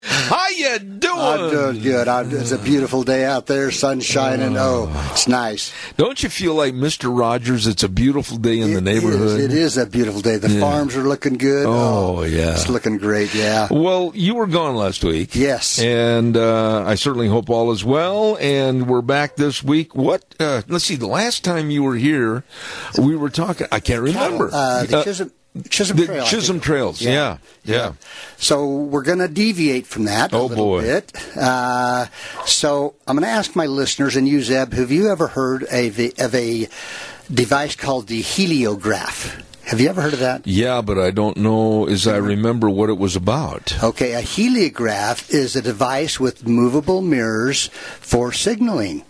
How you doing? I'm doing good. I'm, it's a beautiful day out there, sun shining. Oh, it's nice. Don't you feel like Mister Rogers? It's a beautiful day in It the neighborhood. is- it is a beautiful day. The Yeah. farms are looking good. Oh, yeah. it's looking great. Yeah. Well, you were gone last week. Yes. And uh, I certainly hope all is well. And we're back this week. What? Uh, let's see. The last time you were here, we were talking. I can't remember. Uh, the Chisholm, Chisholm the Trail. Chisholm. Trails. Yeah. Yeah. So we're going to deviate from that a Oh, little boy. bit. Uh, so I'm going to ask my listeners and you, Zeb, have you ever heard of a, of a device called the heliograph? Have you ever heard of that? Yeah, but I don't know as I remember what it was about. Okay, a heliograph is a device with movable mirrors for signaling.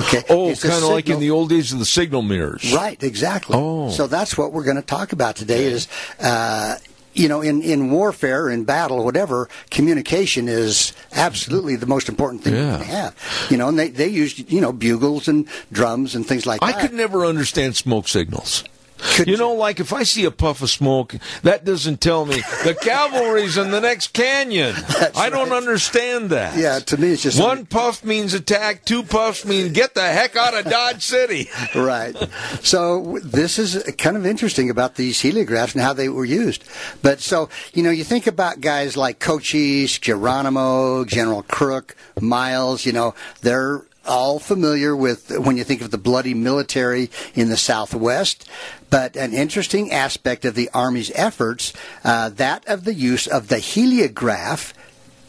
Okay. Oh, kind of like in the old days of the signal mirrors. Right, exactly. Oh. So that's what we're going to talk about today is, uh, you know, in, in warfare, in battle, whatever, communication is absolutely the most important thing Yeah. you can have. You know, and they, they used, you know, bugles and drums and things like I that. I could never understand smoke signals. Could You know, like if I see a puff of smoke, that doesn't tell me the cavalry's in the next canyon. I don't understand that. Yeah, to me it's just One puff means attack, two puffs mean get the heck out of Dodge City. right. So this is kind of interesting about these heliographs and how they were used. But so you know, you think about guys like Cochise, Geronimo, General Crook, Miles. You know, they're all familiar with when you think of the bloody military in the Southwest. But an interesting aspect of the Army's efforts, uh, that of the use of the heliograph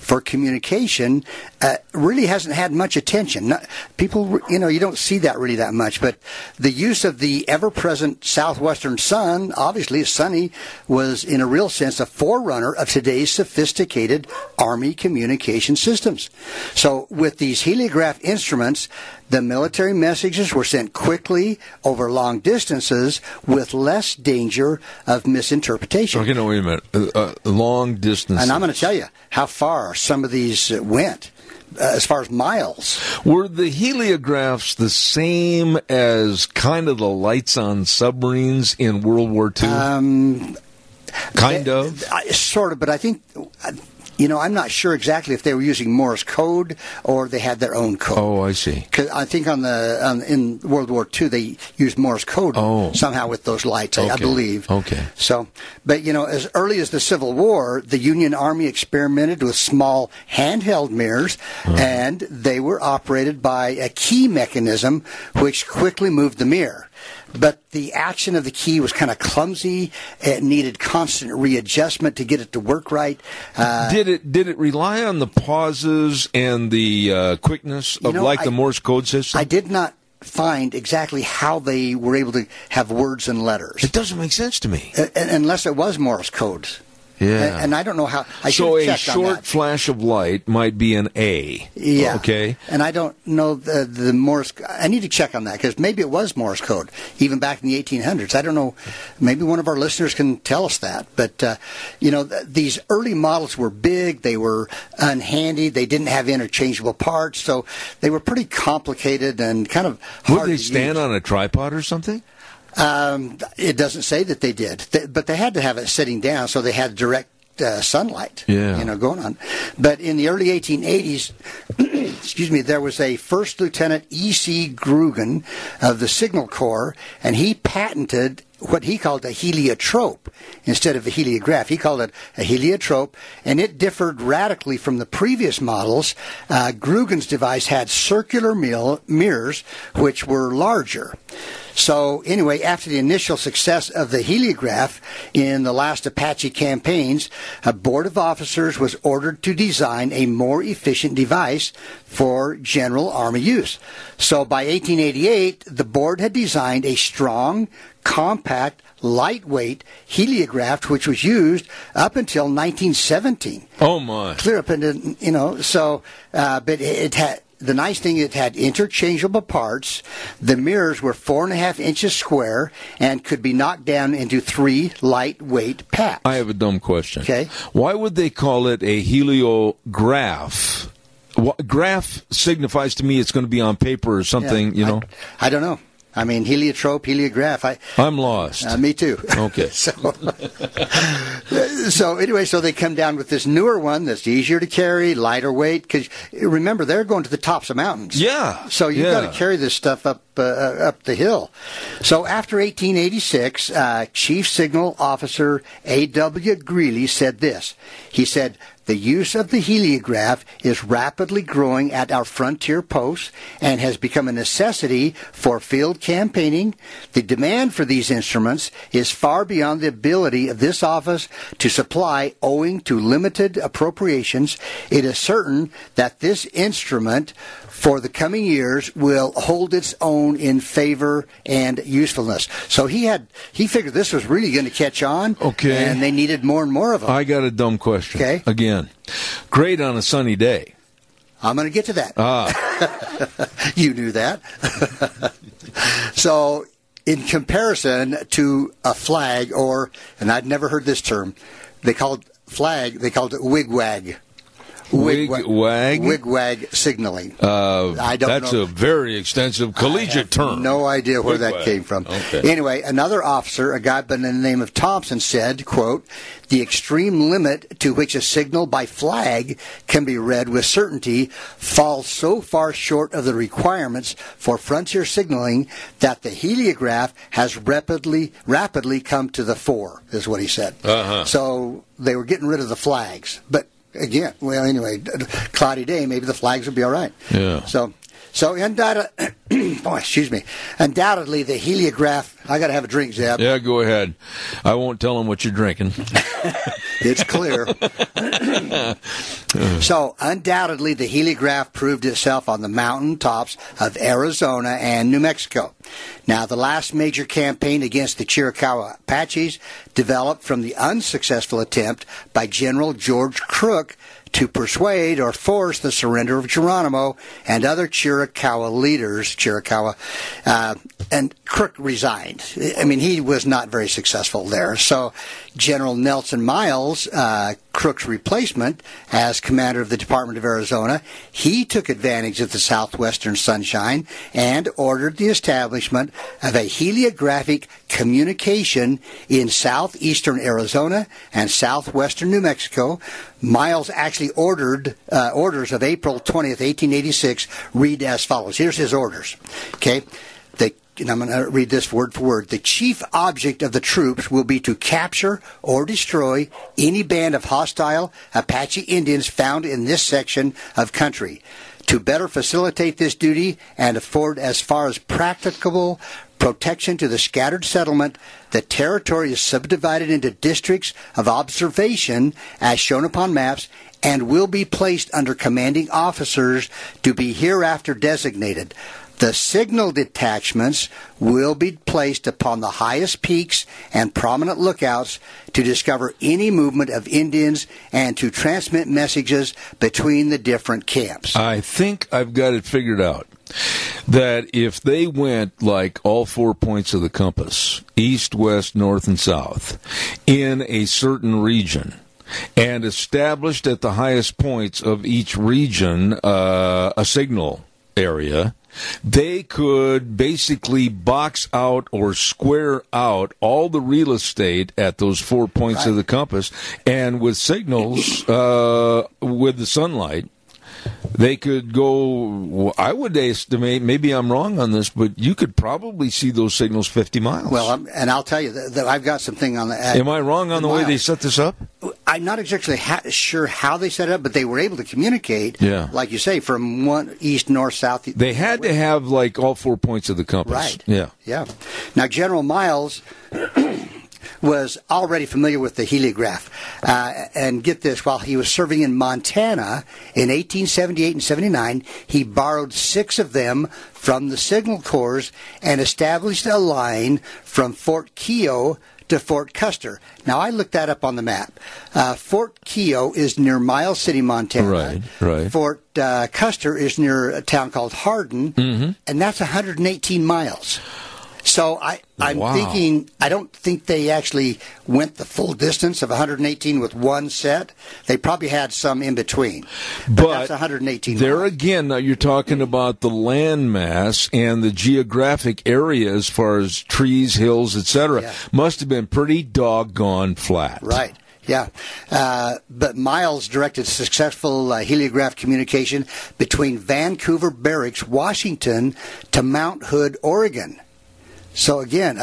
for communication uh, really hasn't had much attention. Not, people, you know, you don't see that really that much. But the use of the ever-present southwestern sun, obviously, sunny, was in a real sense a forerunner of today's sophisticated Army communication systems. So, with these heliograph instruments, the military messages were sent quickly over long distances with less danger of misinterpretation. Okay, no, wait a minute. Uh, uh, long distance. And I'm going to tell you how far some of these uh, went, uh, as far as miles. Were the heliographs the same as kind of the lights on submarines in World War II? Um, kind of. I, sort of, but I think, uh, you know, I'm not sure exactly if they were using Morse code or they had their own code. Oh, I see. Because I think on the on, in World War II they used Morse code Oh. somehow with those lights, I, I Okay. believe. Okay. So, but you know, as early as the Civil War, the Union Army experimented with small handheld mirrors, and they were operated by a key mechanism which quickly moved the mirror. But the action of the key was kind of clumsy. It needed constant readjustment to get it to work right. Uh, did it did it rely on the pauses and the uh, quickness of know, like I- the Morse code system? I did not find exactly how they were able to have words and letters. It doesn't make sense to me. Uh, unless it was Morse codes. Yeah. And, and I don't know how. I so a short that. flash of light might be an A. Yeah. Okay. And I don't know the, the Morse. I need to check on that because maybe it was Morse code even back in the 1800s. I don't know. Maybe one of our listeners can tell us that. But uh, you know, th- these early models were big. They were unhandy. They didn't have interchangeable parts, so they were pretty complicated and kind of hard Would they stand use. on a tripod or something? Um, it doesn't say that they did, Th- but they had to have it sitting down, so they had direct uh, sunlight, Yeah. you know, going on. But in the early 1880s, excuse me, there was a First Lieutenant E.C. Grugan of the Signal Corps, and he patented what he called a heliotrope instead of a heliograph. He called it a heliotrope, and it differed radically from the previous models. Uh, Grugan's device had circular mirrors, which were larger. So anyway, after the initial success of the heliograph in the last Apache campaigns, a board of officers was ordered to design a more efficient device for general army use. So by 1888, the board had designed a strong, compact, lightweight heliograph, which was used up until 1917. Oh my! Clear up into you know. So, uh, but it had the nice thing it had interchangeable parts. The mirrors were four and a half inches square and could be knocked down into three lightweight packs. I have a dumb question. Okay. Why would they call it a heliograph? What, graph signifies to me it's going to be on paper or something, Yeah, you know. I, I don't know. I mean, heliotrope, heliograph. I, I'm lost. Uh, me too. Okay. so, so anyway, so they come down with this newer one that's easier to carry, lighter weight. Because remember, they're going to the tops of mountains. Yeah, So you've yeah. got to carry this stuff up uh, up the hill. So after 1886, uh, Chief Signal Officer A.W. Greely said this. He said. The use of the heliograph is rapidly growing at our frontier posts and has become a necessity for field campaigning. The demand for these instruments is far beyond the ability of this office to supply owing to limited appropriations. It is certain that this instrument for the coming years will hold its own in favor and usefulness. So he had he figured this was really going to catch on. Okay. And they needed more and more of them. I got a dumb question. Okay. Again, great on a sunny day. I'm going to get to that. Ah, you knew that. so, in comparison to a flag, or, and I'd never heard this term, they called flag, they called it wigwag. Wigwag? Wigwag signaling. uh, I don't that's know. a very extensive collegiate term. No idea where Wigwag. that came from. Okay. Anyway, another officer, a guy by the name of Thompson, said, quote, the extreme limit to which a signal by flag can be read with certainty falls so far short of the requirements for frontier signaling that the heliograph has rapidly rapidly come to the fore, is what he said. Uh-huh. So they were getting rid of the flags. But again, well, anyway, cloudy day, maybe the flags would be all right. Yeah. So, so undoubtedly, oh, excuse me, undoubtedly the heliograph. I got to have a drink, Zeb. Yeah, go ahead. I won't tell them what you're drinking. It's clear. so, undoubtedly, the heliograph proved itself on the mountain tops of Arizona and New Mexico. Now, the last major campaign against the Chiricahua Apaches developed from the unsuccessful attempt by General George Crook to persuade or force the surrender of Geronimo and other Chiricahua leaders. Chiricahua, uh, and Crook resigned. I mean, he was not very successful there. So, General Nelson Miles, uh, Crook's replacement as commander of the Department of Arizona, he took advantage of the southwestern sunshine and ordered the establishment of a heliographic communication in southeastern Arizona and southwestern New Mexico. Miles actually ordered uh, orders of April 20th, 1886, read as follows. Here's his orders. Okay. And I'm going to read this word for word. The chief object of the troops will be to capture or destroy any band of hostile Apache Indians found in this section of country. To better facilitate this duty and afford as far as practicable protection to the scattered settlement, the territory is subdivided into districts of observation as shown upon maps and will be placed under commanding officers to be hereafter designated. The signal detachments will be placed upon the highest peaks and prominent lookouts to discover any movement of Indians and to transmit messages between the different camps. I think I've got it figured out. That if they went like all four points of the compass, east, west, north, and south, in a certain region, and established at the highest points of each region uh, a signal area, they could basically box out or square out all the real estate at those four points of the compass, and with signals, uh, with the sunlight, they could go. I would estimate, maybe I'm wrong on this, but you could probably see those signals 50 miles. Well, I'm, and I'll tell you that, that I've got something on the. am I wrong on the way they set this up? I'm not exactly ha- sure how they set it up, but they were able to communicate. Yeah. like you say, from one east, north, south. They had to have like all four points of the compass. Right. Yeah. Yeah. Now, General Miles was already familiar with the heliograph. Uh, and get this, while he was serving in Montana in 1878 and 79, he borrowed six of them from the Signal Corps and established a line from Fort Keogh to Fort Custer. Now, I looked that up on the map. Uh, Fort Keogh is near Miles City, Montana. Right, right. Fort uh, Custer is near a town called Hardin, Mm-hmm. and that's 118 miles. So I, I'm Wow. thinking, I don't think they actually went the full distance of 118 with one set. They probably had some in between. But, But that's 118 there miles. again, now you're talking about the land mass and the geographic area as far as trees, hills, etc. Yeah. Must have been pretty doggone flat. Right. Yeah, uh, but Miles directed successful uh, heliograph communication between Vancouver Barracks, Washington, to Mount Hood, Oregon. So again,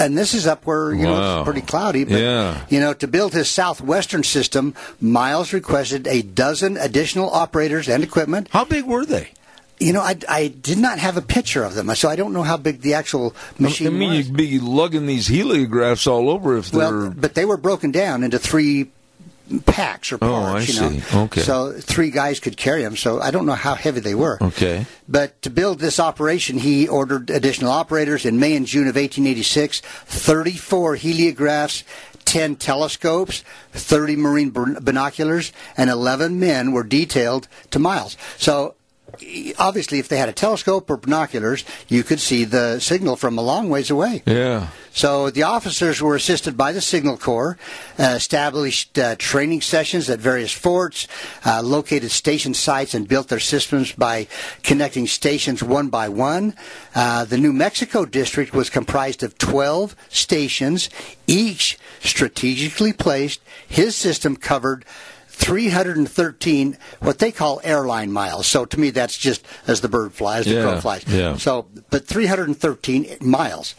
and this is up where you know Wow. it's pretty cloudy. But Yeah. you know, to build his southwestern system, Miles requested a dozen additional operators and equipment. How big were they? You know, I, I did not have a picture of them, so I don't know how big the actual machine I mean, was. you'd be lugging these heliographs all over if they're. Well, but they were broken down into three packs or Oh, parts. I you know? see. Okay. So three guys could carry them. So I don't know how heavy they were. Okay. But to build this operation, he ordered additional operators in May and June of 1886. 34 heliographs. 10 telescopes, 30 marine binoculars, and 11 men were detailed to Miles. So, obviously, if they had a telescope or binoculars, you could see the signal from a long ways away. yeah. So the officers were assisted by the Signal Corps, uh, established uh, training sessions at various forts, uh, located station sites, and built their systems by connecting stations one by one. Uh, the New Mexico district was comprised of 12 stations, each strategically placed. His system covered 313 what they call airline miles. So to me, that's just as the bird flies, the Yeah, crow flies. yeah. So, but 313 miles.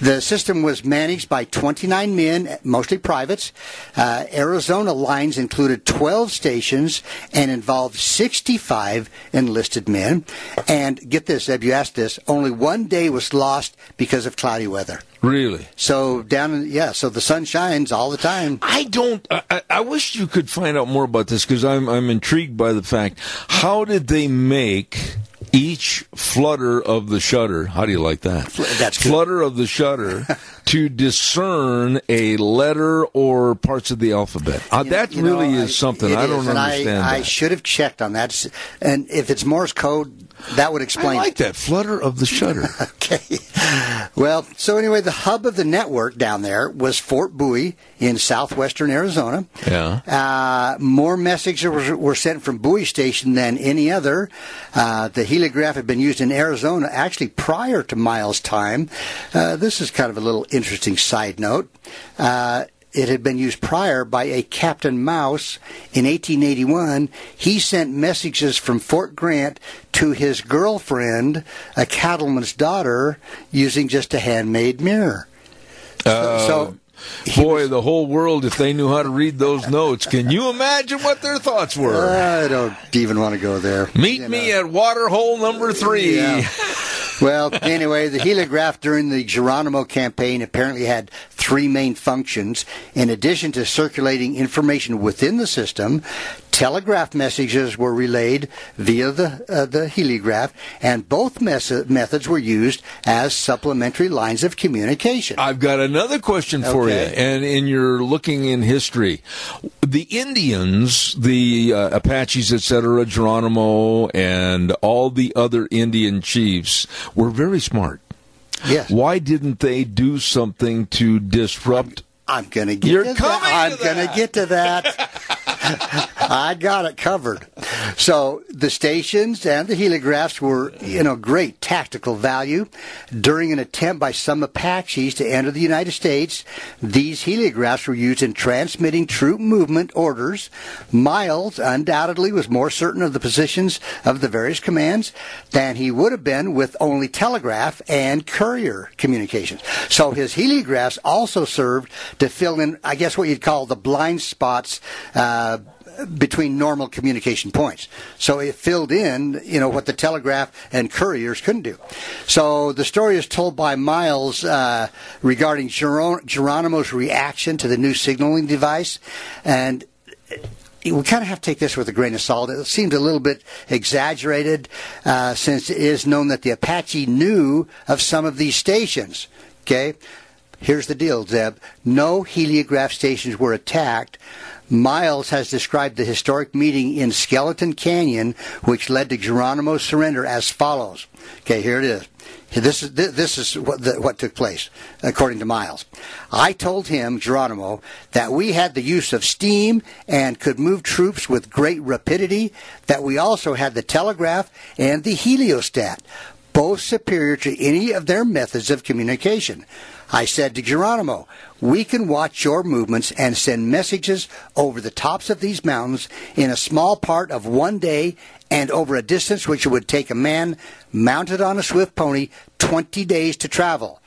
The system was managed by 29 men, mostly privates. Uh, Arizona lines included 12 stations and involved 65 enlisted men. And get this, Eb, you asked this, only one day was lost because of cloudy weather. Really. So down in, yeah, so the sun shines all the time. I don't. I, I- wish you could find out more about this because I'm I'm intrigued by the fact. How did they make each flutter of the shutter? How do you like that? that's good. flutter of the shutter to discern a letter or parts of the alphabet. Uh, You- that know, really I- is something I don't is, understand. I, I should have checked on that. And if it's Morse code, that would explain. I like it. that flutter of the shutter. Okay. Well, so anyway, the hub of the network down there was Fort Bowie in southwestern Arizona. Yeah. Uh, more messages were, were sent from Bowie Station than any other. Uh, the heliograph had been used in Arizona actually prior to Miles' time. Uh, this is kind of a little interesting side note. It had been used prior by a Captain Mouse in 1881. He sent messages from Fort Grant to his girlfriend, a cattleman's daughter, using just a handmade mirror. Uh, so Boy, the whole world, if they knew how to read those notes, can you imagine what their thoughts were? I don't even want to go there. Meet You me know. at waterhole number three. Yeah. Well, anyway, the heliograph during the Geronimo campaign apparently had three main functions. In addition to circulating information within the system, telegraph messages were relayed via the uh, the heliograph, and both mes- methods were used as supplementary lines of communication. I've got another question for Okay. you. And in your looking in history, the Indians, the uh, Apaches, etc., Geronimo, and all the other Indian chiefs were very smart. yes, Why didn't they do something to disrupt? I'm going to get You're coming. I'm going to get to that. I got it covered. So the stations and the heliographs were, you know, great tactical value. During an attempt by some Apaches to enter the United States, these heliographs were used in transmitting troop movement orders. Miles undoubtedly was more certain of the positions of the various commands than he would have been with only telegraph and courier communications. So his heliographs also served to fill in, I guess, what you'd call the blind spots. Uh, between normal communication points. So it filled in, you know, what the telegraph and couriers couldn't do. So the story is told by Miles uh, regarding Geron- Geronimo's reaction to the new signaling device, and we kind of have to take this with a grain of salt. It seems a little bit exaggerated, uh, since it is known that the Apache knew of some of these stations. Okay, here's the deal, Zeb. No heliograph stations were attacked. Miles has described the historic meeting in Skeleton Canyon, which led to Geronimo's surrender, as follows. Okay, here it is. This is this is what, the, what took place, according to Miles. I told him, Geronimo, that we had the use of steam and could move troops with great rapidity. That we also had the telegraph and the heliostat, both superior to any of their methods of communication. I said to Geronimo, we can watch your movements and send messages over the tops of these mountains in a small part of one day and over a distance which it would take a man mounted on a swift pony 20 days to travel.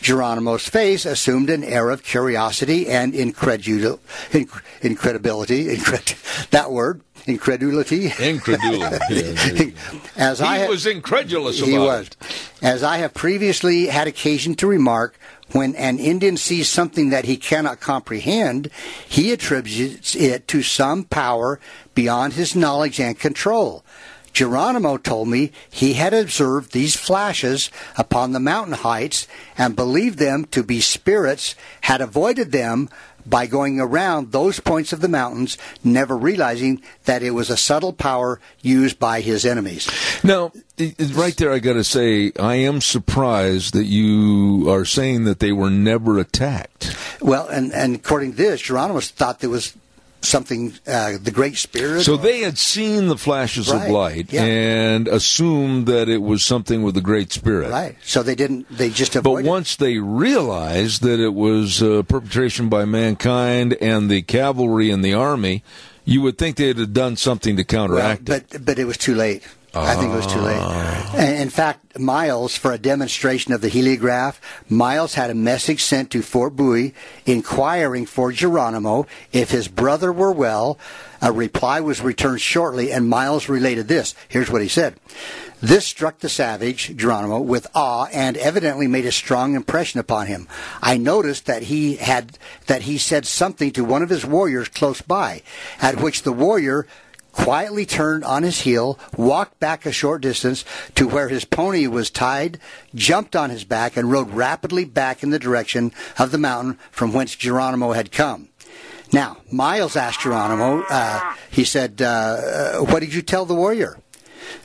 Geronimo's face assumed an air of curiosity and incredul- inc- incredibility. Incred- that word, incredulity. Incredulity. As he I was incredulous about he was. it. As I have previously had occasion to remark, when an Indian sees something that he cannot comprehend, he attributes it to some power beyond his knowledge and control. Geronimo told me he had observed these flashes upon the mountain heights and believed them to be spirits, had avoided them by going around those points of the mountains, never realizing that it was a subtle power used by his enemies. Now, right there, I got to say, I am surprised that you are saying that they were never attacked. Well, and, and according to this, Geronimo thought there was something, uh, the Great Spirit. So they had seen the flashes of light yeah. and assumed that it was something with the Great Spirit. Right. So they didn't, they just But once they realized that it was uh, perpetration by mankind and the cavalry and the army, you would think they'd have done something to Well, counteract it. but but it was too late. I think it was too late. Ah. And in fact, Miles, for a demonstration of the heliograph, Miles had a message sent to Fort Bowie inquiring for Geronimo if his brother were well. A reply was returned shortly, and Miles related this. Here's what he said. This struck the savage, Geronimo, with awe and evidently made a strong impression upon him. I noticed that he had that he said something to one of his warriors close by, at which the warrior quietly turned on his heel, walked back a short distance to where his pony was tied, jumped on his back, and rode rapidly back in the direction of the mountain from whence Geronimo had come. Now, Miles asked Geronimo, uh, he said, uh, What did you tell the warrior?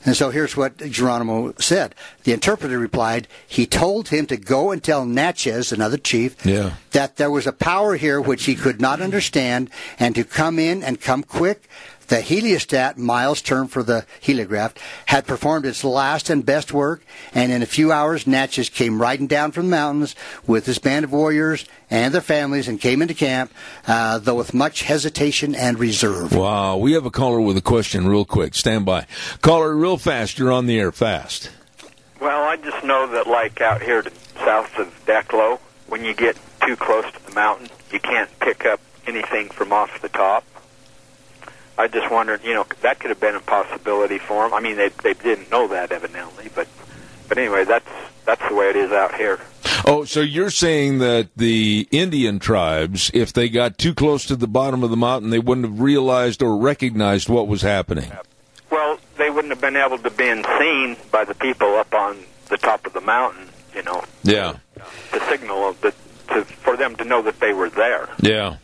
And so here's what Geronimo said. The interpreter replied, He told him to go and tell Natchez, another chief, Yeah. that there was a power here which he could not understand, and to come in and come quick. The heliostat, Miles' term for the heliograph, had performed its last and best work, and in a few hours, Natchez came riding down from the mountains with his band of warriors and their families and came into camp, uh, though with much hesitation and reserve. Wow, we have a caller with a question real quick. Stand by. Caller, real fast. You're on the air fast. Well, I just know that, like out here to south of Declo, when you get too close to the mountain, you can't pick up anything from off the top. I just wondered, you know, that could have been a possibility for them. I mean, they they didn't know that evidently, but but anyway, that's that's the way it is out here. Oh, so you're saying that the Indian tribes, if they got too close to the bottom of the mountain, they wouldn't have realized or recognized what was happening? Well, they wouldn't have been able to been seen by the people up on the top of the mountain, you know, Yeah. to signal that to for them to know that they were there. Yeah.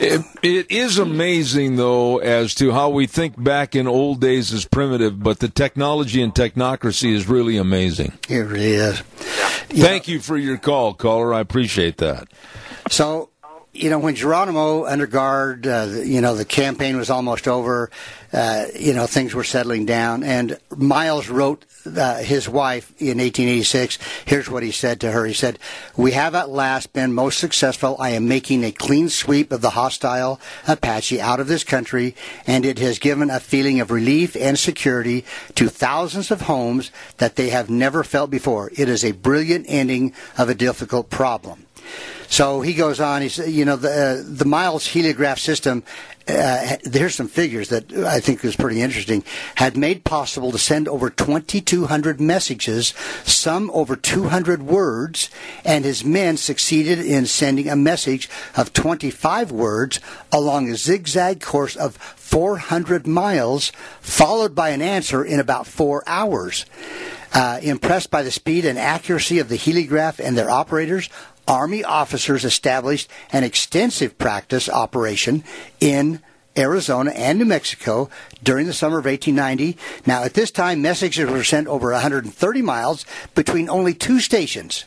It, it is amazing, though, as to how we think back in old days as primitive, but the technology and technocracy is really amazing. It really is. Thank you for your call, caller. I appreciate that. So you know, when Geronimo under guard, uh, you know, the campaign was almost over. Uh, you know, things were settling down, and Miles wrote uh, his wife in 1886. Here's what he said to her. He said, "We have at last been most successful. I am making a clean sweep of the hostile Apache out of this country, and it has given a feeling of relief and security to thousands of homes that they have never felt before. It is a brilliant ending of a difficult problem." So he goes on. He He's, you know, the uh, the Miles heliograph system. Uh, here's some figures that I think is pretty interesting. Had made possible to send over 2,200 messages, some over 200 words, and his men succeeded in sending a message of 25 words along a zigzag course of 400 miles, followed by an answer in about four hours. Uh, impressed by the speed and accuracy of the heliograph and their operators, Army officers established an extensive practice operation in Arizona and New Mexico during the summer of 1890. Now, at this time, messages were sent over 130 miles between only two stations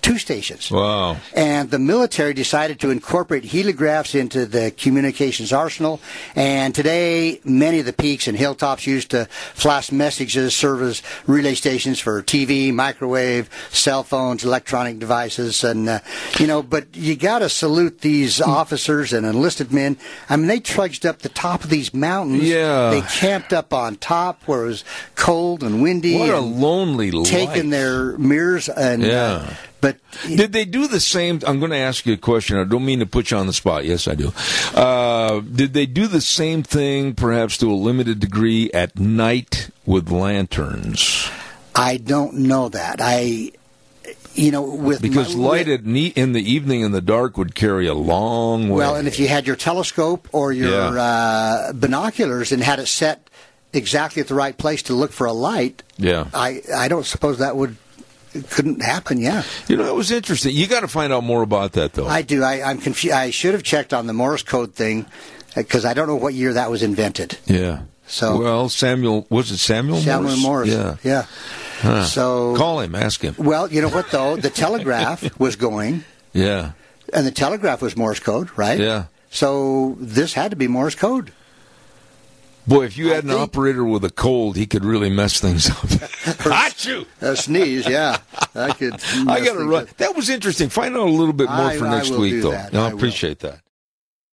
two stations. Wow. And the military decided to incorporate heliographs into the communications arsenal. And today, many of the peaks and hilltops used to flash messages serve as relay stations for TV, microwave, cell phones, electronic devices. And, uh, you know, but you got to salute these Hmm. officers and enlisted men. I mean, they trudged up the top of these mountains. Yeah. They camped up on top where it was cold and windy. What a lonely life. taking their mirrors and. Yeah. Uh, but Did they do the same? I'm going to ask you a question. I don't mean to put you on the spot. Yes, I do. Uh, did they do the same thing, perhaps to a limited degree, at night with lanterns? I don't know that. I, you know, with Because my- light at ne- in the evening in the dark would carry a long way. Well, and if you had your telescope or your Yeah. uh, binoculars and had it set exactly at the right place to look for a light, yeah. I I don't suppose that would couldn't happen. Yeah, You know, it was interesting. You got to find out more about that, though. I do. I, I'm confused. I should have checked on the Morse code thing uh, because I don't know what year that was invented. yeah. So- well, Samuel was it Samuel? Samuel Morse. Yeah. yeah. Huh. So Call him. Ask him. well, you know what though, the telegraph was going, Yeah. and the telegraph was Morse code, right? Yeah. So this had to be Morse code. Boy, if you I had an think- operator with a cold, he could really mess things up. Achoo! A sneeze, yeah. I could. I got to run. That was interesting. Find out a little bit more I- for I next will week, though. No, I I will. appreciate that.